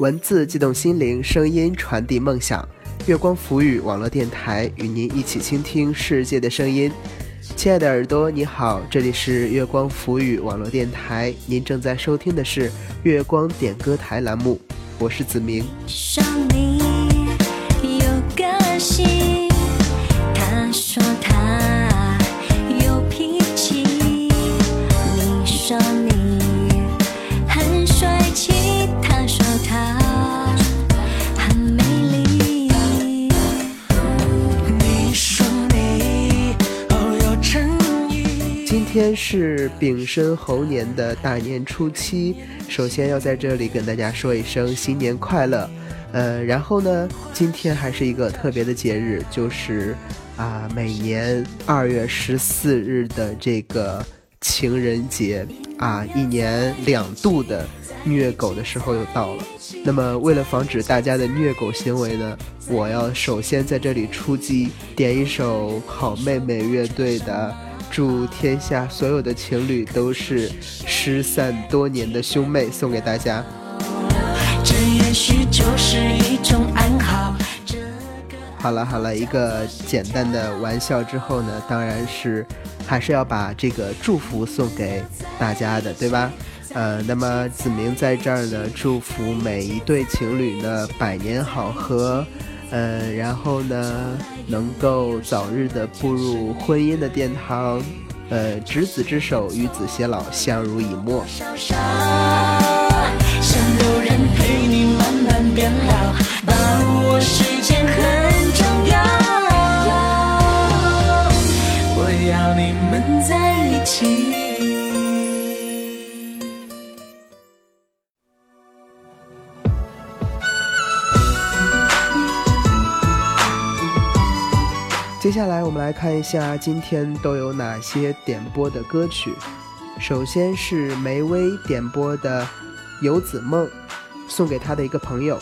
文字激动心灵，声音传递梦想。月光浮语网络电台与您一起倾听世界的声音。亲爱的耳朵，你好，这里是月光浮语网络电台，您正在收听的是月光点歌台栏目，我是子明。今天是丙申猴年的大年初七，首先要在这里跟大家说一声新年快乐。呃，然后呢，今天还是一个特别的节日，就是啊，每年二月十四日的这个情人节啊，一年两度的虐狗的时候又到了。那么，为了防止大家的虐狗行为呢，我要首先在这里出击，点一首好妹妹乐队的。祝天下所有的情侣都是失散多年的兄妹，送给大家。好了好了，一个简单的玩笑之后呢，当然是还是要把这个祝福送给大家的，对吧？呃，那么子明在这儿呢，祝福每一对情侣呢百年好合。呃，然后呢，能够早日的步入婚姻的殿堂，呃，执子之手，与子偕老，相濡以沫。我接下来我们来看一下今天都有哪些点播的歌曲。首先是梅薇点播的《游子梦》，送给他的一个朋友，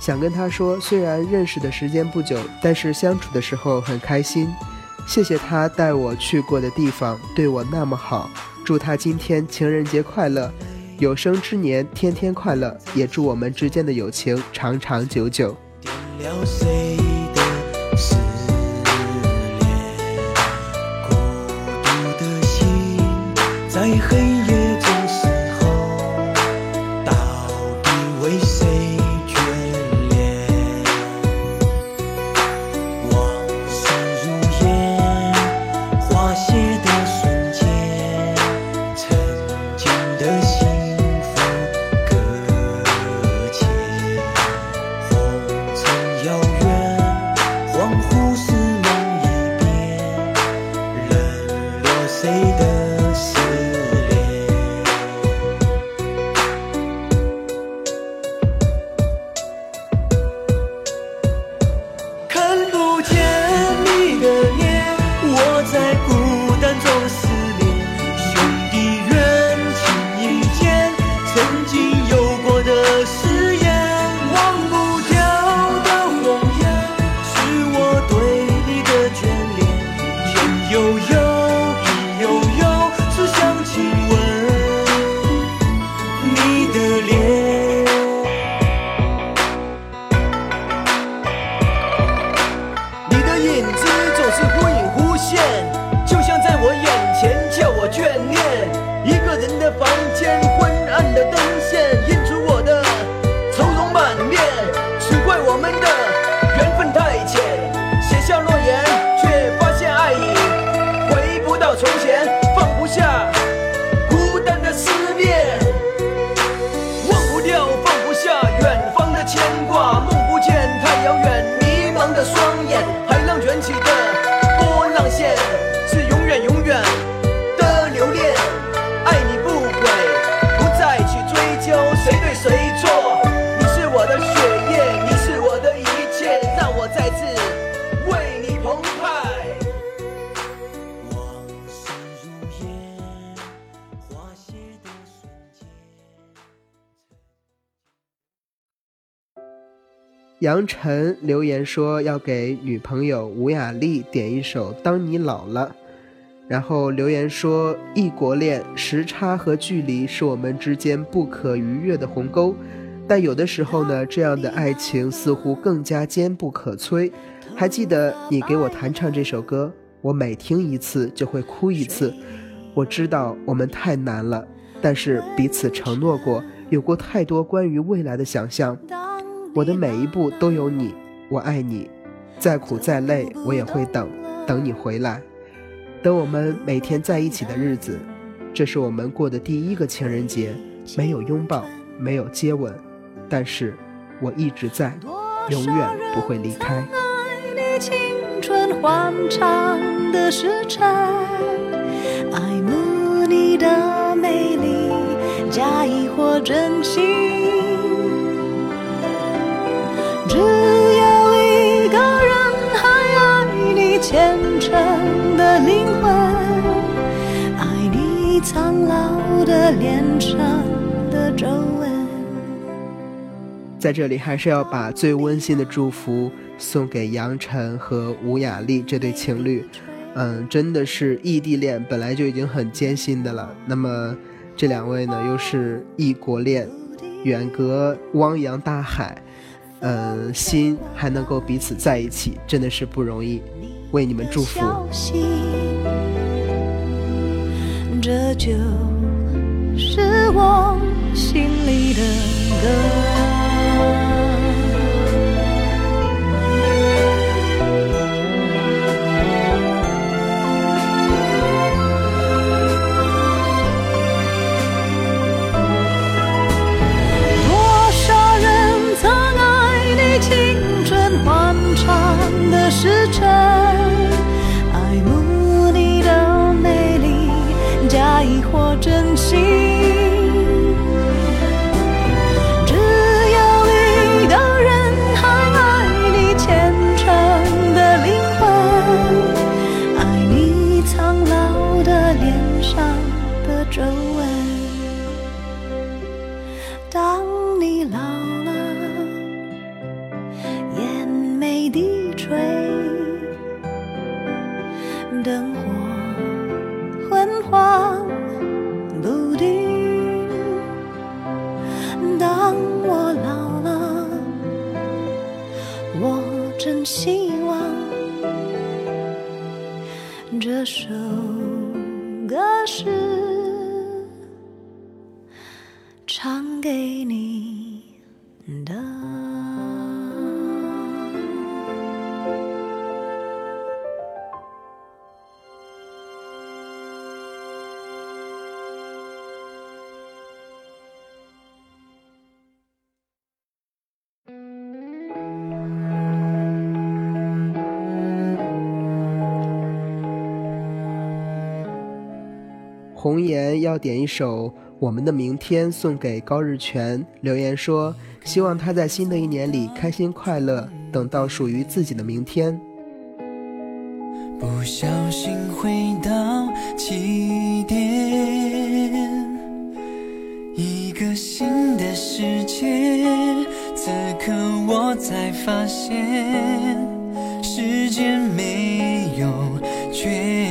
想跟他说，虽然认识的时间不久，但是相处的时候很开心。谢谢他带我去过的地方，对我那么好。祝他今天情人节快乐，有生之年天天快乐，也祝我们之间的友情长长久久。点了在黑夜双眼杨晨留言说要给女朋友吴雅丽点一首《当你老了》，然后留言说异国恋时差和距离是我们之间不可逾越的鸿沟，但有的时候呢，这样的爱情似乎更加坚不可摧。还记得你给我弹唱这首歌，我每听一次就会哭一次。我知道我们太难了，但是彼此承诺过，有过太多关于未来的想象。我的每一步都有你，我爱你，再苦再累我也会等，等你回来，等我们每天在一起的日子。这是我们过的第一个情人节，没有拥抱，没有接吻。但是，我一直在，永远不会离开。青春欢畅的时辰，爱慕你的美丽，假意或真心。脸上的皱纹。在这里，还是要把最温馨的祝福送给杨晨和吴雅丽这对情侣。嗯，真的是异地恋本来就已经很艰辛的了，那么这两位呢，又是异国恋，远隔汪洋大海，嗯，心还能够彼此在一起，真的是不容易，为你们祝福。这就是我心里的歌。真心。这首歌是唱给你。点一首《我们的明天》送给高日全，留言说希望他在新的一年里开心快乐，等到属于自己的明天。不小心回到起点，一个新的世界，此刻我才发现，时间没有绝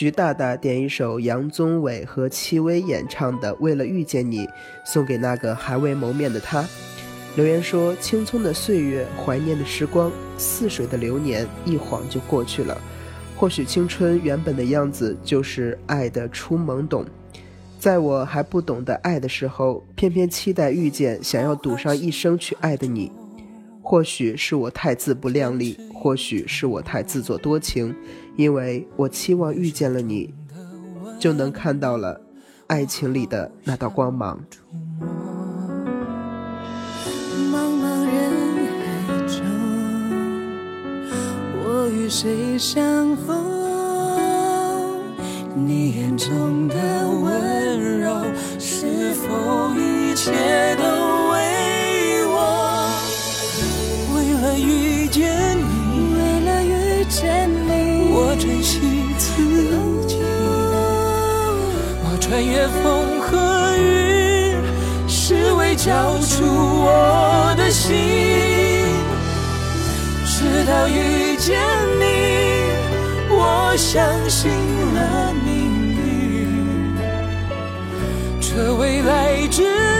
徐大大点一首杨宗纬和戚薇演唱的《为了遇见你》，送给那个还未谋面的他。留言说：“青葱的岁月，怀念的时光，似水的流年，一晃就过去了。或许青春原本的样子，就是爱的初懵懂。在我还不懂得爱的时候，偏偏期待遇见想要赌上一生去爱的你。或许是我太自不量力，或许是我太自作多情，因为我期望遇见了你，就能看到了爱情里的那道光芒。”茫茫人海中，我与谁相逢？你眼中的温柔，是否一切都穿越风和雨，是为交出我的心。直到遇见你，我相信了命运，这未来值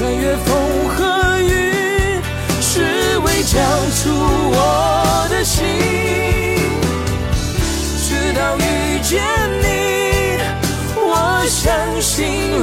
穿越风和雨，只为交出我的心。直到遇见你，我相信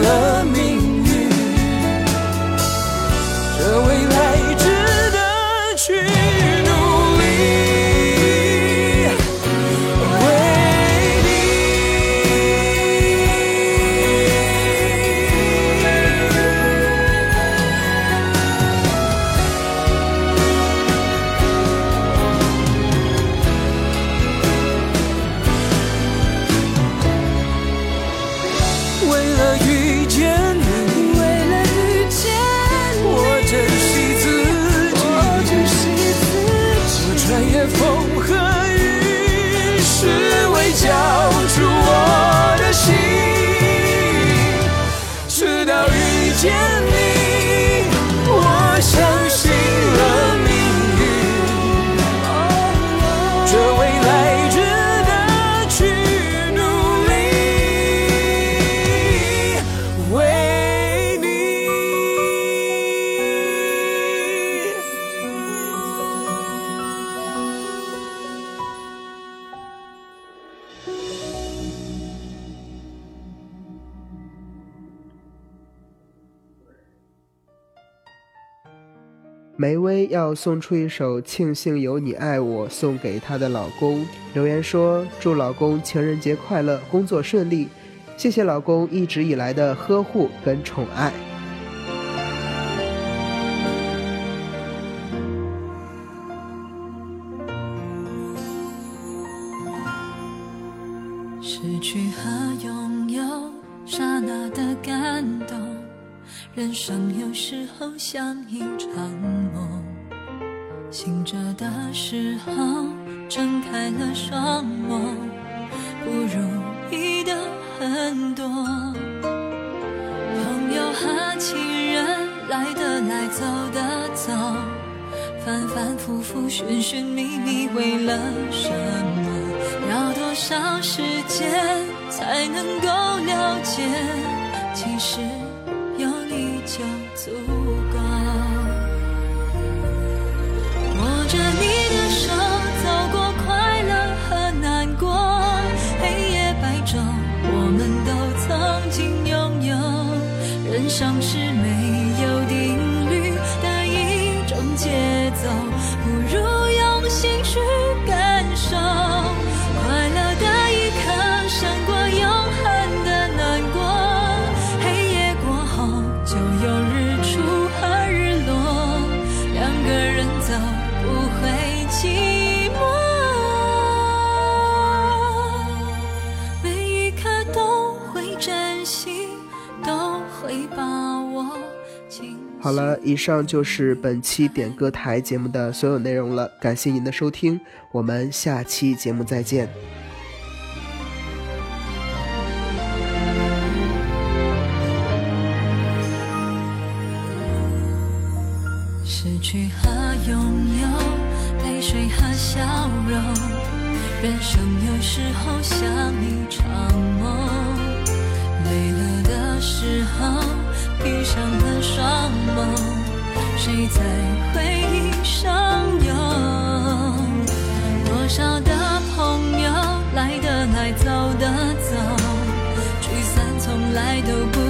见你，梅薇要送出一首《庆幸有你爱我》，送给她的老公。留言说：“祝老公情人节快乐，工作顺利，谢谢老公一直以来的呵护跟宠爱。”失去和拥有，刹那的感动。人生有时候像一来，走的走，反反复复，寻寻觅觅，为了什么？要多少时间才能够了解？其实有你就足好了以上就是本期点歌台节目的所有内容了感谢您的收听我们下期节目再见。失去和拥有泪水和笑容人生有时候像一场梦累了的时候闭上了双眸谁在回忆上游？多少的朋友来的来走的走聚散从来都不